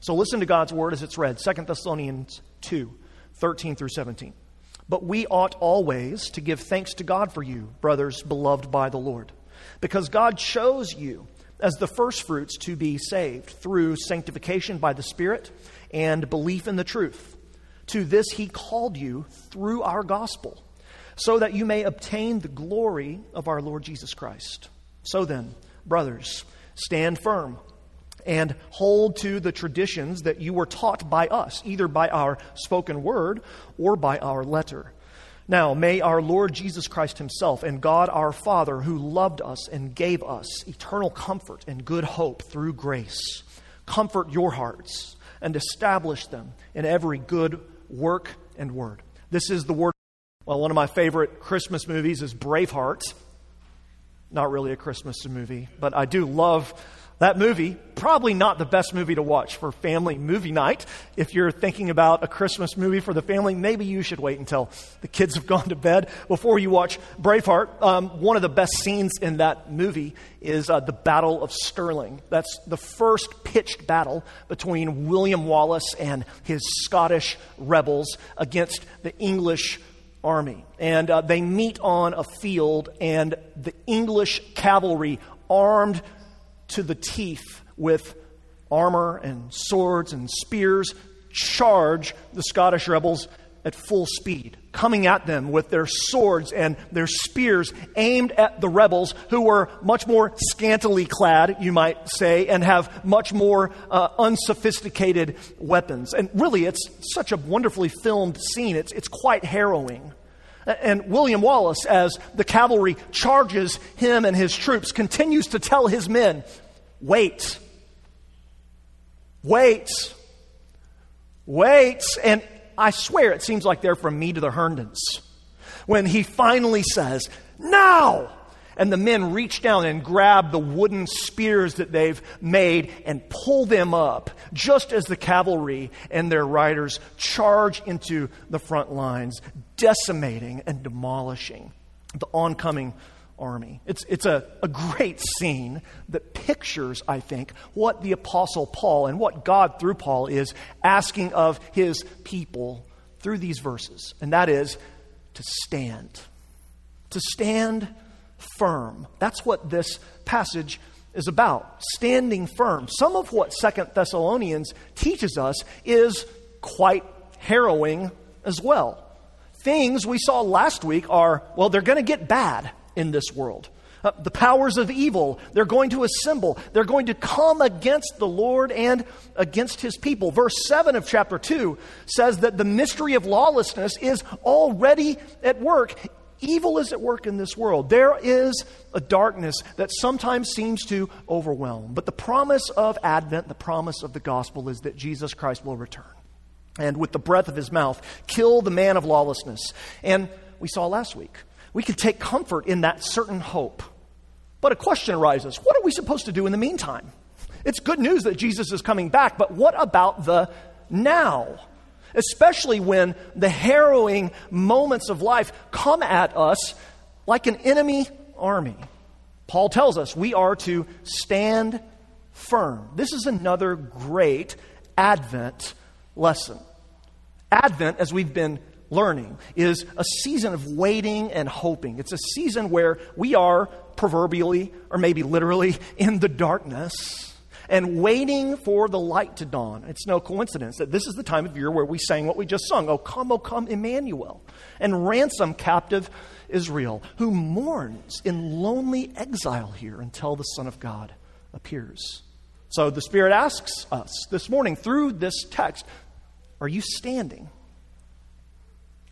So listen to God's word as it's read 2 Thessalonians 2 13 through 17. But we ought always to give thanks to God for you, brothers beloved by the Lord, because God chose you as the firstfruits to be saved through sanctification by the Spirit and belief in the truth. To this he called you through our gospel, so that you may obtain the glory of our Lord Jesus Christ. So then, brothers, stand firm and hold to the traditions that you were taught by us, either by our spoken word or by our letter. Now, may our Lord Jesus Christ Himself and God our Father, who loved us and gave us eternal comfort and good hope through grace, comfort your hearts and establish them in every good work and word. This is the word. Well, one of my favorite Christmas movies is Braveheart. Not really a Christmas movie, but I do love that movie, probably not the best movie to watch for family movie night. If you're thinking about a Christmas movie for the family, maybe you should wait until the kids have gone to bed before you watch Braveheart. Um, one of the best scenes in that movie is uh, the Battle of Stirling. That's the first pitched battle between William Wallace and his Scottish rebels against the English army. And uh, they meet on a field, and the English cavalry, armed to the teeth with armor and swords and spears, charge the Scottish rebels at full speed, coming at them with their swords and their spears aimed at the rebels who were much more scantily clad, you might say, and have much more uh, unsophisticated weapons. And really, it's such a wonderfully filmed scene, it's, it's quite harrowing. And William Wallace, as the cavalry charges him and his troops, continues to tell his men, Wait. Wait. Wait. And I swear it seems like they're from me to the Herndons. When he finally says, Now! And the men reach down and grab the wooden spears that they've made and pull them up, just as the cavalry and their riders charge into the front lines, decimating and demolishing the oncoming army. It's, it's a, a great scene that pictures, I think, what the Apostle Paul and what God through Paul is asking of his people through these verses, and that is to stand. To stand firm. That's what this passage is about standing firm. Some of what Second Thessalonians teaches us is quite harrowing as well. Things we saw last week are, well, they're going to get bad in this world. Uh, the powers of evil, they're going to assemble. They're going to come against the Lord and against his people. Verse 7 of chapter 2 says that the mystery of lawlessness is already at work. Evil is at work in this world. There is a darkness that sometimes seems to overwhelm. But the promise of Advent, the promise of the gospel, is that Jesus Christ will return. And with the breath of his mouth, kill the man of lawlessness. And we saw last week, we can take comfort in that certain hope. But a question arises what are we supposed to do in the meantime? It's good news that Jesus is coming back, but what about the now? especially when the harrowing moments of life come at us like an enemy army. Paul tells us we are to stand firm. This is another great Advent lesson. Advent, as we've been learning, is a season of waiting and hoping. It's a season where we are proverbially, or maybe literally, in the darkness and waiting for the light to dawn. It's no coincidence that this is the time of year where we sang what we just sung, O come, O come, Emmanuel, and ransom captive Israel, who mourns in lonely exile here until the Son of God appears. So the Spirit asks us this morning through this text Are you standing?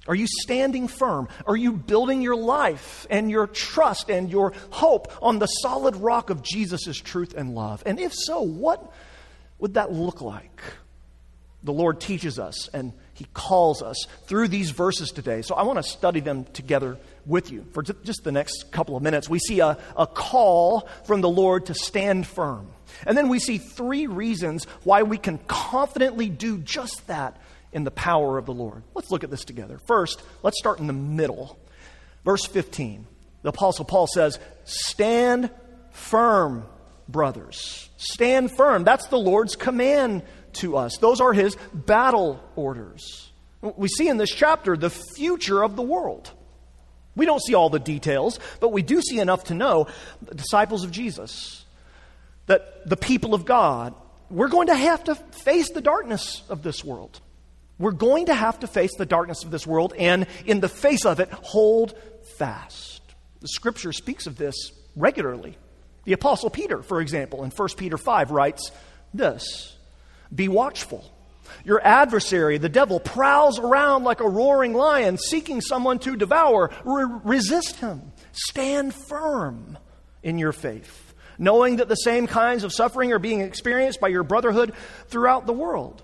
Are you standing firm? Are you building your life and your trust and your hope on the solid rock of Jesus' truth and love? And if so, what would that look like? The Lord teaches us and He calls us through these verses today. So I want to study them together with you for just the next couple of minutes. We see a, a call from the Lord to stand firm. And then we see three reasons why we can confidently do just that in the power of the Lord. Let's look at this together. First, let's start in the middle. Verse 15. The Apostle Paul says, Stand firm, brothers. Stand firm. That's the Lord's command to us. Those are his battle orders. We see in this chapter the future of the world. We don't see all the details, but we do see enough to know the disciples of Jesus, that the people of God, we're going to have to face the darkness of this world. We're going to have to face the darkness of this world and, in the face of it, hold fast. The scripture speaks of this regularly. The Apostle Peter, for example, in 1 Peter 5, writes this Be watchful. Your adversary, the devil, prowls around like a roaring lion, seeking someone to devour. Re- resist him. Stand firm in your faith, knowing that the same kinds of suffering are being experienced by your brotherhood throughout the world.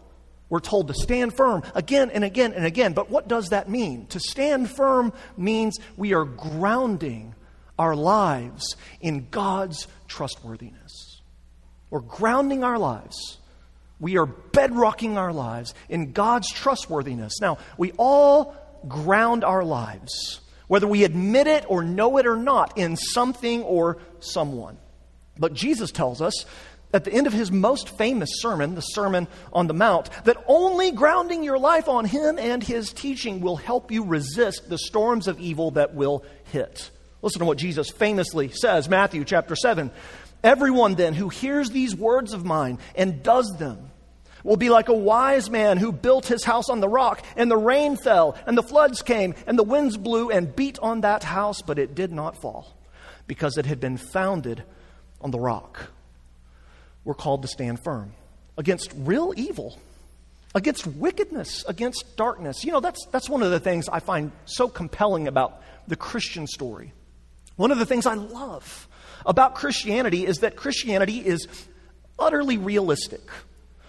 We're told to stand firm again and again and again. But what does that mean? To stand firm means we are grounding our lives in God's trustworthiness. We're grounding our lives. We are bedrocking our lives in God's trustworthiness. Now, we all ground our lives, whether we admit it or know it or not, in something or someone. But Jesus tells us at the end of his most famous sermon, the Sermon on the Mount, that only grounding your life on him and his teaching will help you resist the storms of evil that will hit. Listen to what Jesus famously says, Matthew chapter 7. Everyone then who hears these words of mine and does them will be like a wise man who built his house on the rock, and the rain fell, and the floods came, and the winds blew and beat on that house, but it did not fall, because it had been founded on the rock we're called to stand firm against real evil, against wickedness, against darkness. You know, that's, that's one of the things I find so compelling about the Christian story. One of the things I love about Christianity is that Christianity is utterly realistic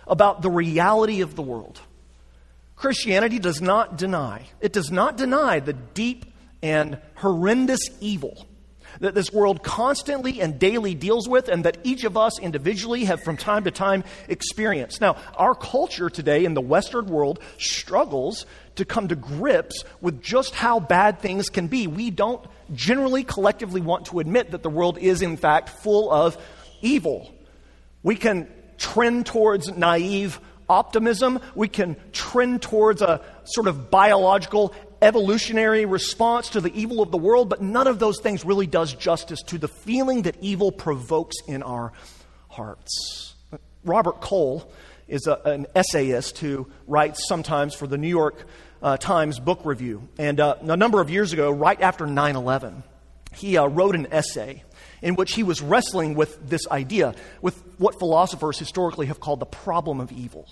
about the reality of the world. Christianity does not deny, it does not deny the deep and horrendous evil that this world constantly and daily deals with, and that each of us individually have from time to time experienced. Now, our culture today in the Western world struggles to come to grips with just how bad things can be. We don't generally collectively want to admit that the world is, in fact, full of evil. We can trend towards naive optimism. We can trend towards a sort of biological evolutionary response to the evil of the world, but none of those things really does justice to the feeling that evil provokes in our hearts. Robert Cole is a, an essayist who writes sometimes for the New York uh, Times Book Review. And uh, a number of years ago, right after 9 11, he uh, wrote an essay in which he was wrestling with this idea, with what philosophers historically have called the problem of evil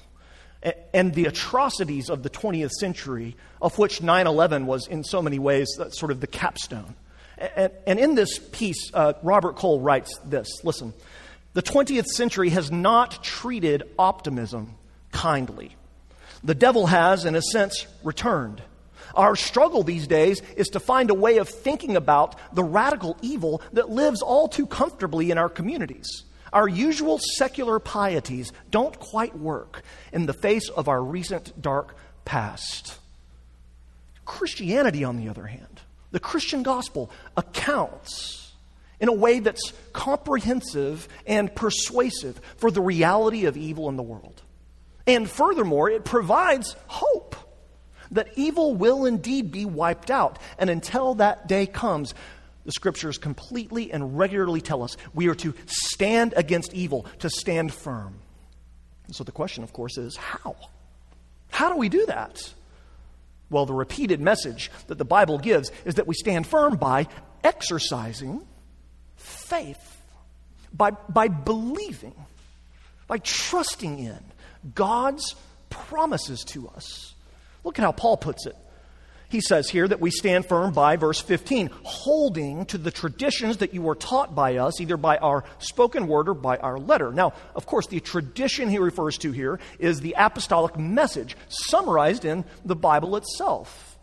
and the atrocities of the 20th century, of which 9 11 was in so many ways sort of the capstone. And in this piece, uh, Robert Cole writes this listen, the 20th century has not treated optimism kindly. The devil has, in a sense, returned. Our struggle these days is to find a way of thinking about the radical evil that lives all too comfortably in our communities. Our usual secular pieties don't quite work in the face of our recent dark past. Christianity, on the other hand, the Christian gospel accounts in a way that's comprehensive and persuasive for the reality of evil in the world. And furthermore, it provides hope that evil will indeed be wiped out. And until that day comes, the scriptures completely and regularly tell us we are to stand against evil, to stand firm. And so the question, of course, is how? How do we do that? Well, the repeated message that the Bible gives is that we stand firm by exercising faith, by, by believing, by trusting in God's promises to us. Look at how Paul puts it he says here that we stand firm by verse 15, holding to the traditions that you were taught by us, either by our spoken word or by our letter. Now, of course, the tradition he refers to here is the apostolic message summarized in the Bible itself.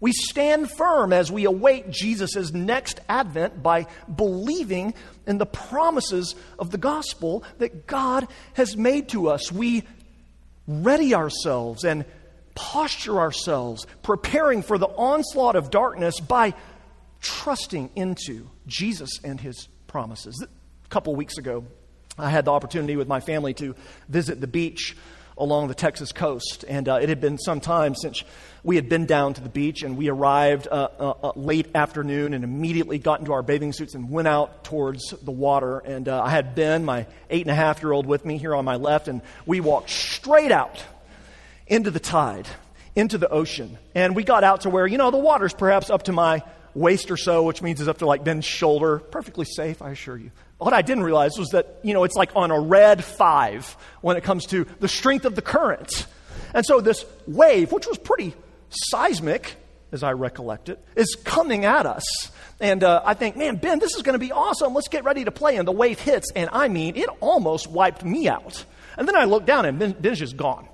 We stand firm as we await Jesus' next advent by believing in the promises of the gospel that God has made to us. We ready ourselves and posture ourselves, preparing for the onslaught of darkness by trusting into Jesus and his promises. A couple weeks ago, I had the opportunity with my family to visit the beach along the Texas coast. And uh, it had been some time since we had been down to the beach, and we arrived uh, uh, uh late afternoon and immediately got into our bathing suits and went out towards the water. And uh, I had Ben, my eight and a half year old, with me here on my left, and we walked straight out into the tide, into the ocean. And we got out to where, you know, the water's perhaps up to my waist or so, which means it's up to like Ben's shoulder. Perfectly safe, I assure you. What I didn't realize was that, you know, it's like on a red five when it comes to the strength of the current. And so this wave, which was pretty seismic, as I recollect it, is coming at us. And uh, I think, man, Ben, this is going to be awesome. Let's get ready to play. And the wave hits, and I mean, it almost wiped me out. And then I look down, and ben, Ben's just gone.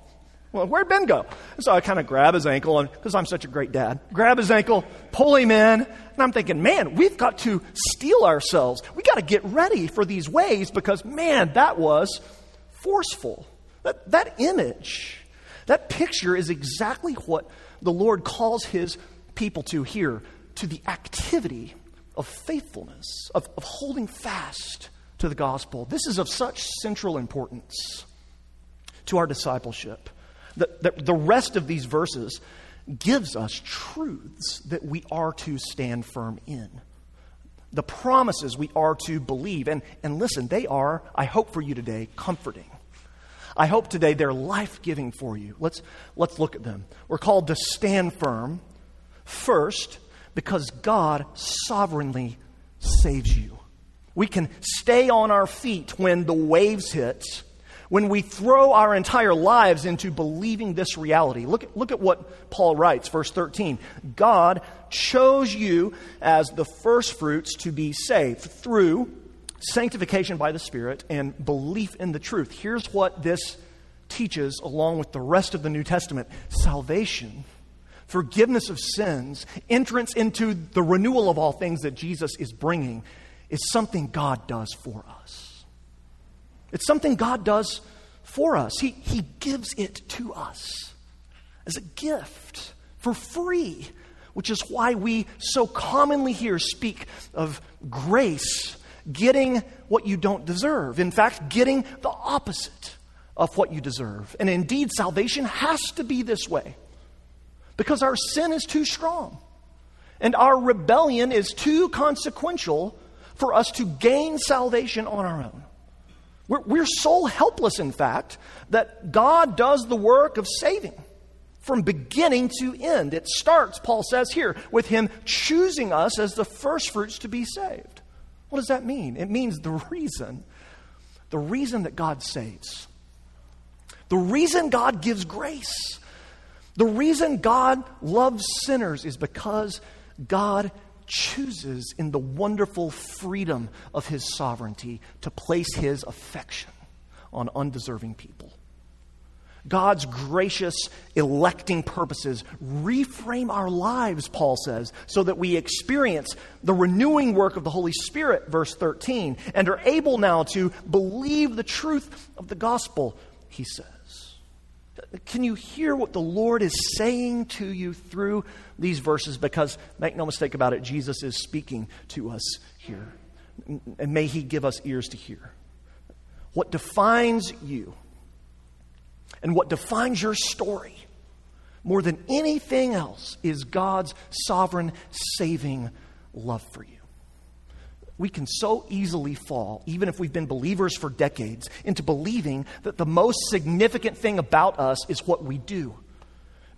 Well, where'd Ben go? And so I kind of grab his ankle, because I'm such a great dad, grab his ankle, pull him in, and I'm thinking, man, we've got to steel ourselves. We got to get ready for these waves because, man, that was forceful. That, that image, that picture is exactly what the Lord calls his people to here to the activity of faithfulness, of, of holding fast to the gospel. This is of such central importance to our discipleship. The, the, rest of these verses gives us truths that we are to stand firm in. The promises we are to believe. And, and listen, they are, I hope for you today, comforting. I hope today they're life giving for you. Let's, let's look at them. We're called to stand firm first because God sovereignly saves you. We can stay on our feet when the waves hit when we throw our entire lives into believing this reality. Look, look at what Paul writes, verse 13. God chose you as the firstfruits to be saved through sanctification by the Spirit and belief in the truth. Here's what this teaches along with the rest of the New Testament salvation forgiveness of sins, entrance into the renewal of all things that Jesus is bringing, is something God does for us. It's something God does for us. He, he gives it to us as a gift for free, which is why we so commonly here speak of grace, getting what you don't deserve. In fact, getting the opposite of what you deserve. And indeed, salvation has to be this way because our sin is too strong and our rebellion is too consequential for us to gain salvation on our own. We're, we're so helpless, in fact, that God does the work of saving from beginning to end. It starts, Paul says here, with Him choosing us as the firstfruits to be saved. What does that mean? It means the reason, the reason that God saves, the reason God gives grace, the reason God loves sinners is because God chooses in the wonderful freedom of his sovereignty to place his affection on undeserving people. God's gracious electing purposes reframe our lives, Paul says, so that we experience the renewing work of the Holy Spirit, verse 13, and are able now to believe the truth of the gospel, he says. Can you hear what the Lord is saying to you through these verses? Because, make no mistake about it, Jesus is speaking to us here. And may He give us ears to hear. What defines you and what defines your story more than anything else is God's sovereign, saving love for you we can so easily fall, even if we've been believers for decades, into believing that the most significant thing about us is what we do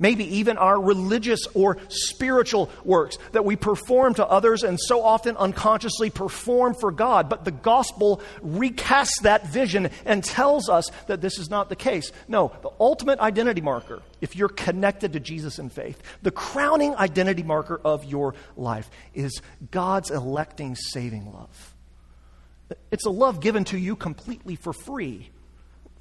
maybe even our religious or spiritual works that we perform to others and so often unconsciously perform for God. But the gospel recasts that vision and tells us that this is not the case. No, the ultimate identity marker, if you're connected to Jesus in faith, the crowning identity marker of your life is God's electing saving love. It's a love given to you completely for free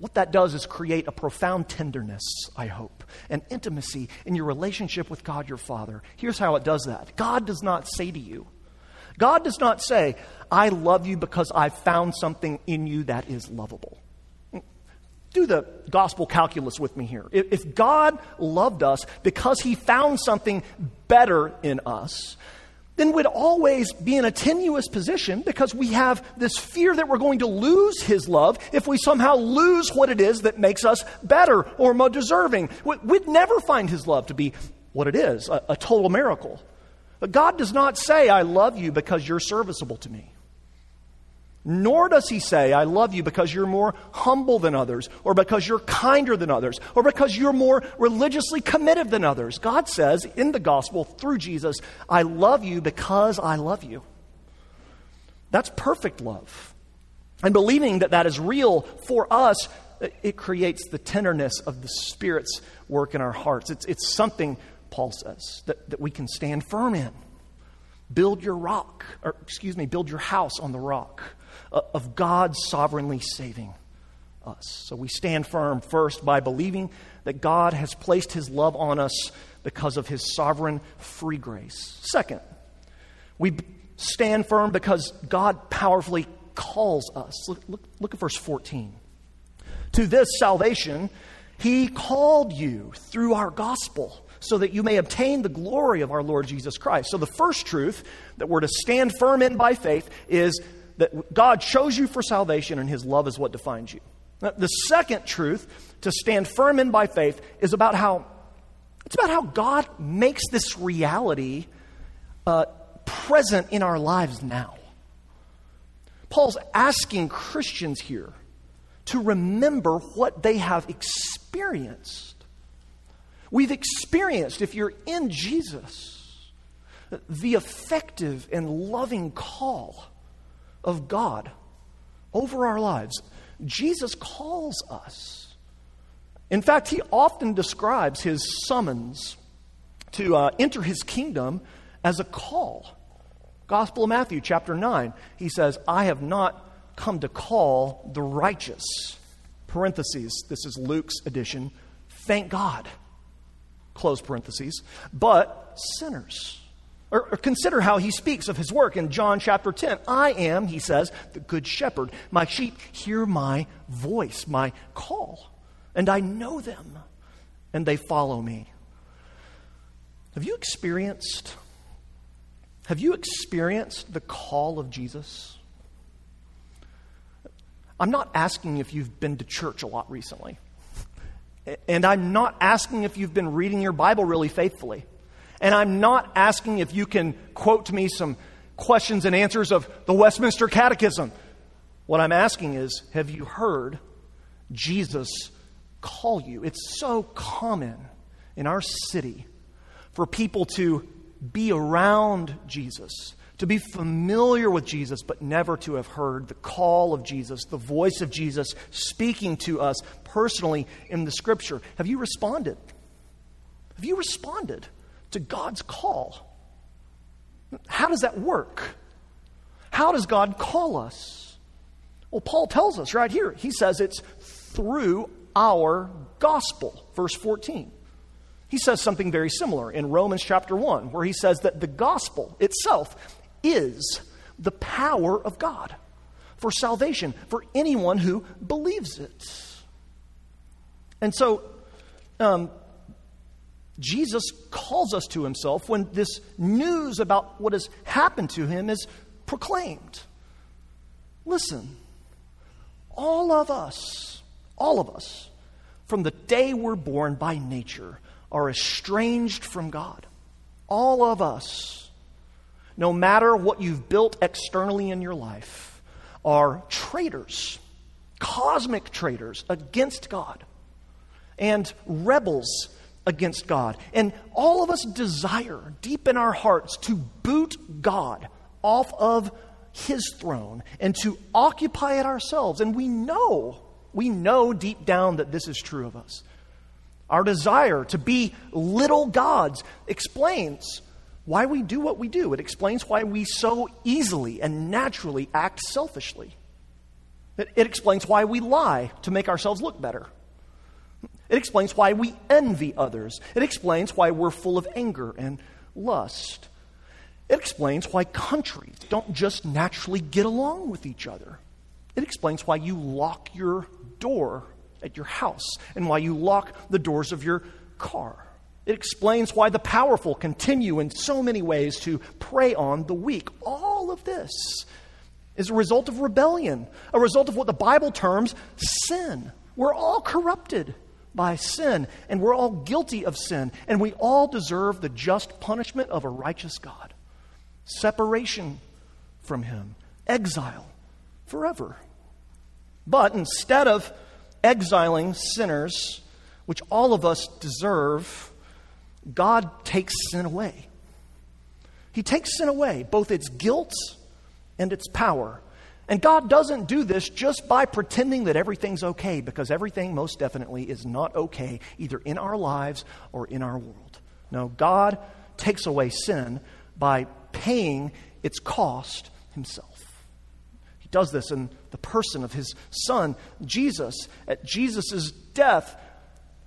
what that does is create a profound tenderness, I hope, and intimacy in your relationship with God your Father. Here's how it does that God does not say to you, God does not say, I love you because I found something in you that is lovable. Do the gospel calculus with me here. If God loved us because he found something better in us, then we'd always be in a tenuous position because we have this fear that we're going to lose His love if we somehow lose what it is that makes us better or more deserving. We'd never find His love to be what it is a, a total miracle. But God does not say, I love you because you're serviceable to me. Nor does he say, I love you because you're more humble than others, or because you're kinder than others, or because you're more religiously committed than others. God says in the gospel through Jesus, I love you because I love you. That's perfect love. And believing that that is real for us, it creates the tenderness of the Spirit's work in our hearts. It's, it's something, Paul says, that, that we can stand firm in. Build your rock, or excuse me, build your house on the rock Uh, of God sovereignly saving us. So we stand firm first by believing that God has placed his love on us because of his sovereign free grace. Second, we stand firm because God powerfully calls us. Look, look, look at verse 14. To this salvation, he called you through our gospel so that you may obtain the glory of our Lord Jesus Christ. So, the first truth that we're to stand firm in by faith is that God chose you for salvation and his love is what defines you. Now, the second truth to stand firm in by faith is about how it's about how God makes this reality uh, present in our lives now. Paul's asking Christians here to remember what they have experienced. We've experienced, if you're in Jesus, the effective and loving call of God over our lives. Jesus calls us. In fact, he often describes his summons to uh, enter his kingdom as a call. Gospel of Matthew, chapter 9, he says, I have not come to call the righteous. Parentheses, this is Luke's edition. Thank God. Close parentheses. But sinners. Or, or, consider how he speaks of his work in John chapter 10. I am, he says, the good shepherd. My sheep hear my voice, my call, and I know them, and they follow me. Have you experienced have you experienced the call of Jesus? I'm not asking if you've been to church a lot recently. And I'm not asking if you've been reading your Bible really faithfully. And I'm not asking if you can quote to me some questions and answers of the Westminster Catechism. What I'm asking is have you heard Jesus call you? It's so common in our city for people to be around Jesus, to be familiar with Jesus, but never to have heard the call of Jesus, the voice of Jesus speaking to us personally in the scripture. Have you responded? Have you responded? To God's call. How does that work? How does God call us? Well, Paul tells us right here. He says it's through our gospel, verse 14. He says something very similar in Romans chapter 1, where he says that the gospel itself is the power of God for salvation for anyone who believes it. And so, um, Jesus calls us to himself when this news about what has happened to him is proclaimed. Listen, all of us, all of us, from the day we're born by nature, are estranged from God. All of us, no matter what you've built externally in your life, are traitors, cosmic traitors against God, and rebels against God. And all of us desire deep in our hearts to boot God off of his throne and to occupy it ourselves. And we know, we know deep down that this is true of us. Our desire to be little gods explains why we do what we do. It explains why we so easily and naturally act selfishly. It, it explains why we lie to make ourselves look better. It explains why we envy others. It explains why we're full of anger and lust. It explains why countries don't just naturally get along with each other. It explains why you lock your door at your house and why you lock the doors of your car. It explains why the powerful continue in so many ways to prey on the weak. All of this is a result of rebellion, a result of what the Bible terms sin. We're all corrupted by sin, and we're all guilty of sin, and we all deserve the just punishment of a righteous God separation from Him, exile forever. But instead of exiling sinners, which all of us deserve, God takes sin away. He takes sin away, both its guilt and its power. And God doesn't do this just by pretending that everything's okay, because everything most definitely is not okay, either in our lives or in our world. No, God takes away sin by paying its cost himself. He does this in the person of his son, Jesus. At Jesus' death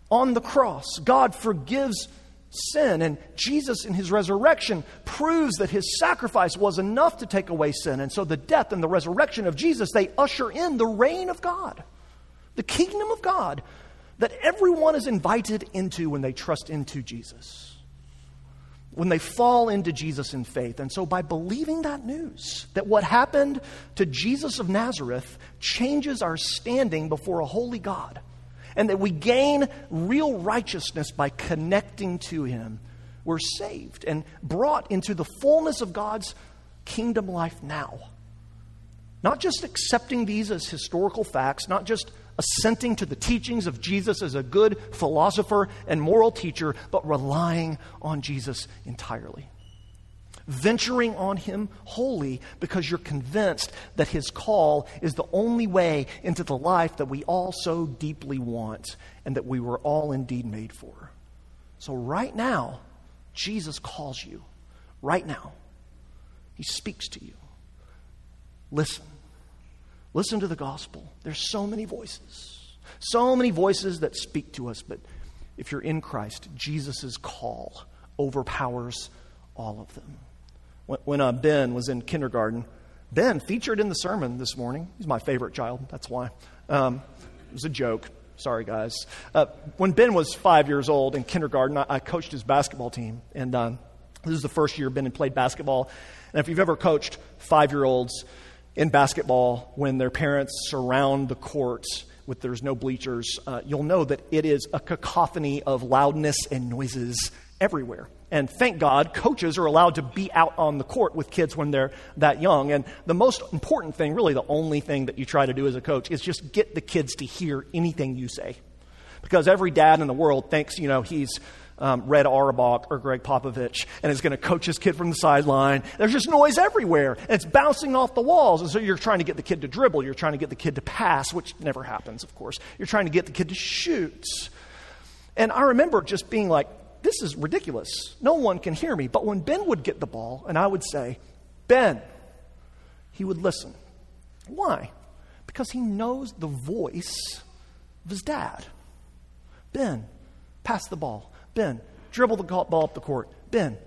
on the cross, God forgives sin. And Jesus, in his resurrection, proves that his sacrifice was enough to take away sin. And so the death and the resurrection of Jesus, they usher in the reign of God, the kingdom of God that everyone is invited into when they trust into Jesus. When they fall into Jesus in faith. And so, by believing that news, that what happened to Jesus of Nazareth changes our standing before a holy God, and that we gain real righteousness by connecting to Him, we're saved and brought into the fullness of God's kingdom life now. Not just accepting these as historical facts, not just assenting to the teachings of Jesus as a good philosopher and moral teacher, but relying on Jesus entirely venturing on Him wholly because you're convinced that His call is the only way into the life that we all so deeply want and that we were all indeed made for. So, right now, Jesus calls you. Right now, He speaks to you. Listen. Listen to the gospel. There's so many voices, so many voices that speak to us, but if you're in Christ, Jesus' call overpowers all of them when uh, Ben was in kindergarten. Ben featured in the sermon this morning. He's my favorite child. That's why. Um, it was a joke. Sorry, guys. Uh, when Ben was five years old in kindergarten, I, I coached his basketball team. And um, this is the first year Ben had played basketball. And if you've ever coached five year olds in basketball when their parents surround the courts with there's no bleachers, uh, you'll know that it is a cacophony of loudness and noises everywhere. And thank God, coaches are allowed to be out on the court with kids when they're that young. And the most important thing, really the only thing that you try to do as a coach, is just get the kids to hear anything you say. Because every dad in the world thinks, you know, he's um, Red Auerbach or Gregg Popovich and is going to coach his kid from the sideline. There's just noise everywhere. And it's bouncing off the walls. And so you're trying to get the kid to dribble. You're trying to get the kid to pass, which never happens, of course. You're trying to get the kid to shoot. And I remember just being like, this is ridiculous. No one can hear me. But when Ben would get the ball and I would say, Ben, he would listen. Why? Because he knows the voice of his dad. Ben, pass the ball. Ben, dribble the ball up the court. Ben,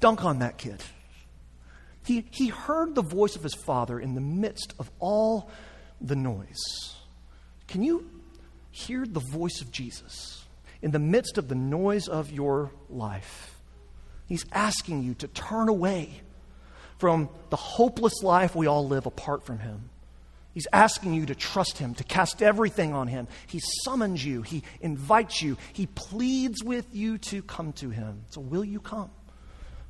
dunk on that kid. He, he heard the voice of his father in the midst of all the noise. Can you hear the voice of Jesus? In the midst of the noise of your life. He's asking you to turn away from the hopeless life we all live apart from Him. He's asking you to trust Him, to cast everything on Him. He summons you, He invites you, He pleads with you to come to Him. So, will you come?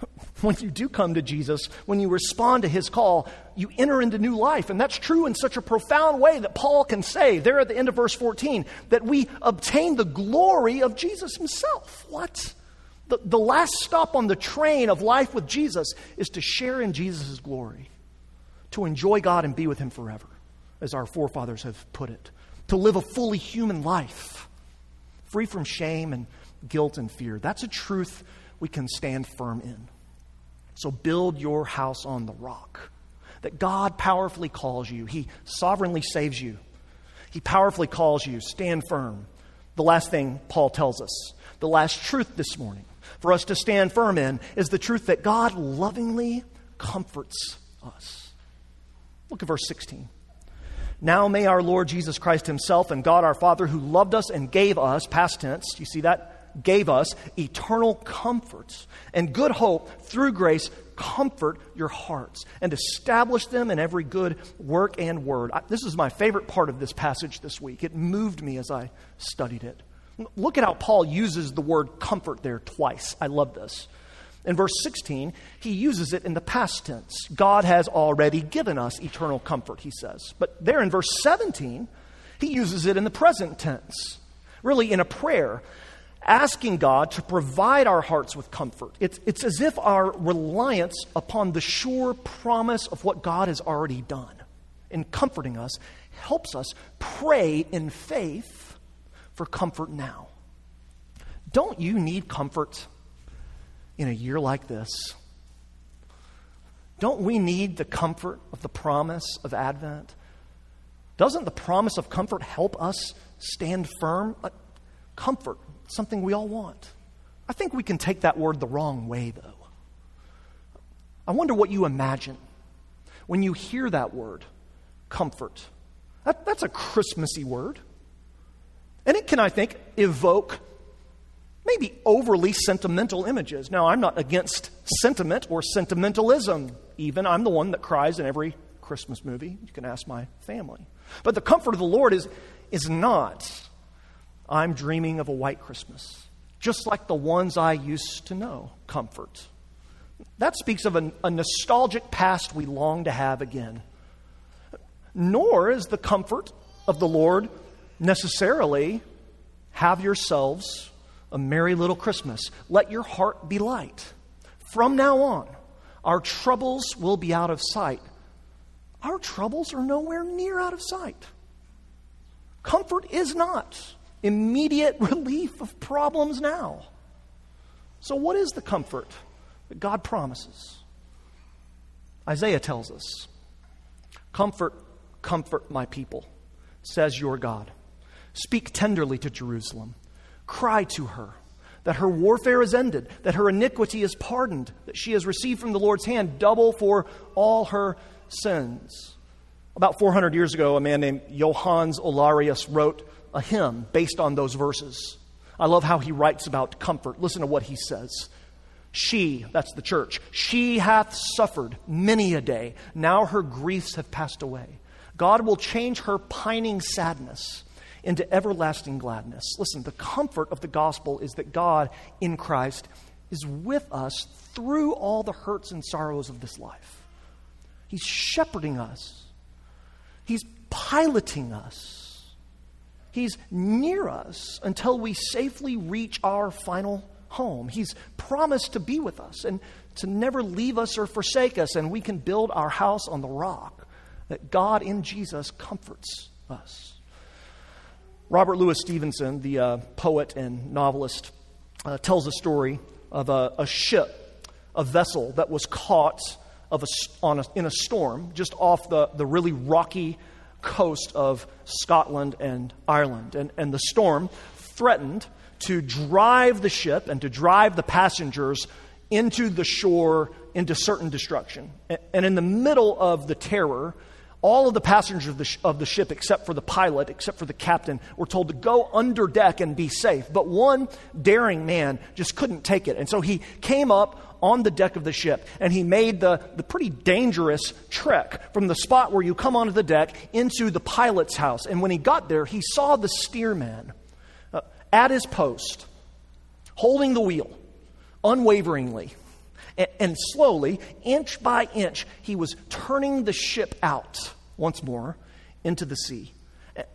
when you do come to Jesus, when you respond to his call, you enter into new life. And that's true in such a profound way that Paul can say there at the end of verse 14 that we obtain the glory of Jesus himself. What? The, the last stop on the train of life with Jesus is to share in Jesus' glory, to enjoy God and be with him forever, as our forefathers have put it, to live a fully human life, free from shame and guilt and fear. That's a truth we can stand firm in. So build your house on the rock. That God powerfully calls you, He sovereignly saves you. He powerfully calls you. Stand firm. The last thing Paul tells us, the last truth this morning for us to stand firm in, is the truth that God lovingly comforts us. Look at verse 16. Now may our Lord Jesus Christ Himself and God our Father, who loved us and gave us, past tense, you see that? Gave us eternal comforts and good hope through grace comfort your hearts and establish them in every good work and word. I, this is my favorite part of this passage this week. It moved me as I studied it. Look at how Paul uses the word comfort there twice. I love this. In verse 16, he uses it in the past tense. God has already given us eternal comfort, he says. But there in verse 17, he uses it in the present tense, really in a prayer asking God to provide our hearts with comfort. It's, it's as if our reliance upon the sure promise of what God has already done in comforting us helps us pray in faith for comfort now. Don't you need comfort in a year like this? Don't we need the comfort of the promise of Advent? Doesn't the promise of comfort help us stand firm? Comfort something we all want. I think we can take that word the wrong way, though. I wonder what you imagine when you hear that word, comfort. That, that's a Christmassy word. And it can, I think, evoke maybe overly sentimental images. Now, I'm not against sentiment or sentimentalism, even. I'm the one that cries in every Christmas movie. You can ask my family. But the comfort of the Lord is, is not I'm dreaming of a white Christmas, just like the ones I used to know, comfort. That speaks of a, a nostalgic past we long to have again. Nor is the comfort of the Lord necessarily have yourselves a merry little Christmas. Let your heart be light. From now on, our troubles will be out of sight. Our troubles are nowhere near out of sight. Comfort is not immediate relief of problems now. So, what is the comfort that God promises? Isaiah tells us Comfort, comfort my people, says your God. Speak tenderly to Jerusalem. Cry to her that her warfare is ended, that her iniquity is pardoned, that she has received from the Lord's hand double for all her sins. About 400 years ago, a man named Johannes Olearius wrote a hymn based on those verses. I love how he writes about comfort. Listen to what he says. She, that's the church, she hath suffered many a day. Now her griefs have passed away. God will change her pining sadness into everlasting gladness. Listen, the comfort of the gospel is that God in Christ is with us through all the hurts and sorrows of this life. He's shepherding us, He's piloting us. He's near us until we safely reach our final home. He's promised to be with us and to never leave us or forsake us, and we can build our house on the rock that God in Jesus comforts us. Robert Louis Stevenson, the uh, poet and novelist, uh, tells a story of a, a, ship, a vessel that was caught of a, a, in a storm just off the, the really rocky coast of Scotland and Ireland. And, and the storm threatened to drive the ship and to drive the passengers into the shore into certain destruction. And in the middle of the terror, all of the passengers of the, sh- of the ship, except for the pilot, except for the captain, were told to go under deck and be safe. But one daring man just couldn't take it. And so he came up on the deck of the ship and he made the, the pretty dangerous trek from the spot where you come onto the deck into the pilot's house. And when he got there, he saw the steerman uh, at his post, holding the wheel unwaveringly. And, and slowly, inch by inch, he was turning the ship out once more into the sea.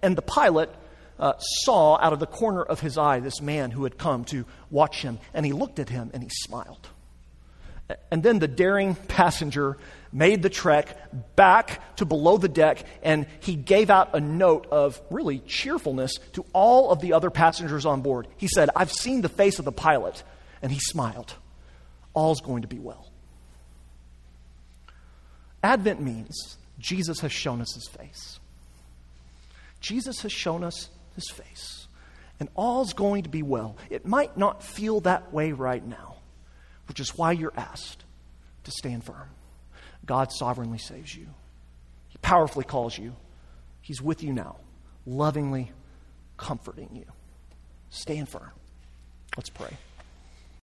And the pilot uh, saw out of the corner of his eye this man who had come to watch him, and he looked at him and he smiled. And then the daring passenger made the trek back to below the deck, and he gave out a note of really cheerfulness to all of the other passengers on board. He said, I've seen the face of the pilot, and he smiled. All's going to be well. Advent means Jesus has shown us his face. Jesus has shown us his face, and all's going to be well. It might not feel that way right now which is why you're asked to stand firm. God sovereignly saves you, He powerfully calls you. He's with you now, lovingly comforting you. Stand firm. Let's pray.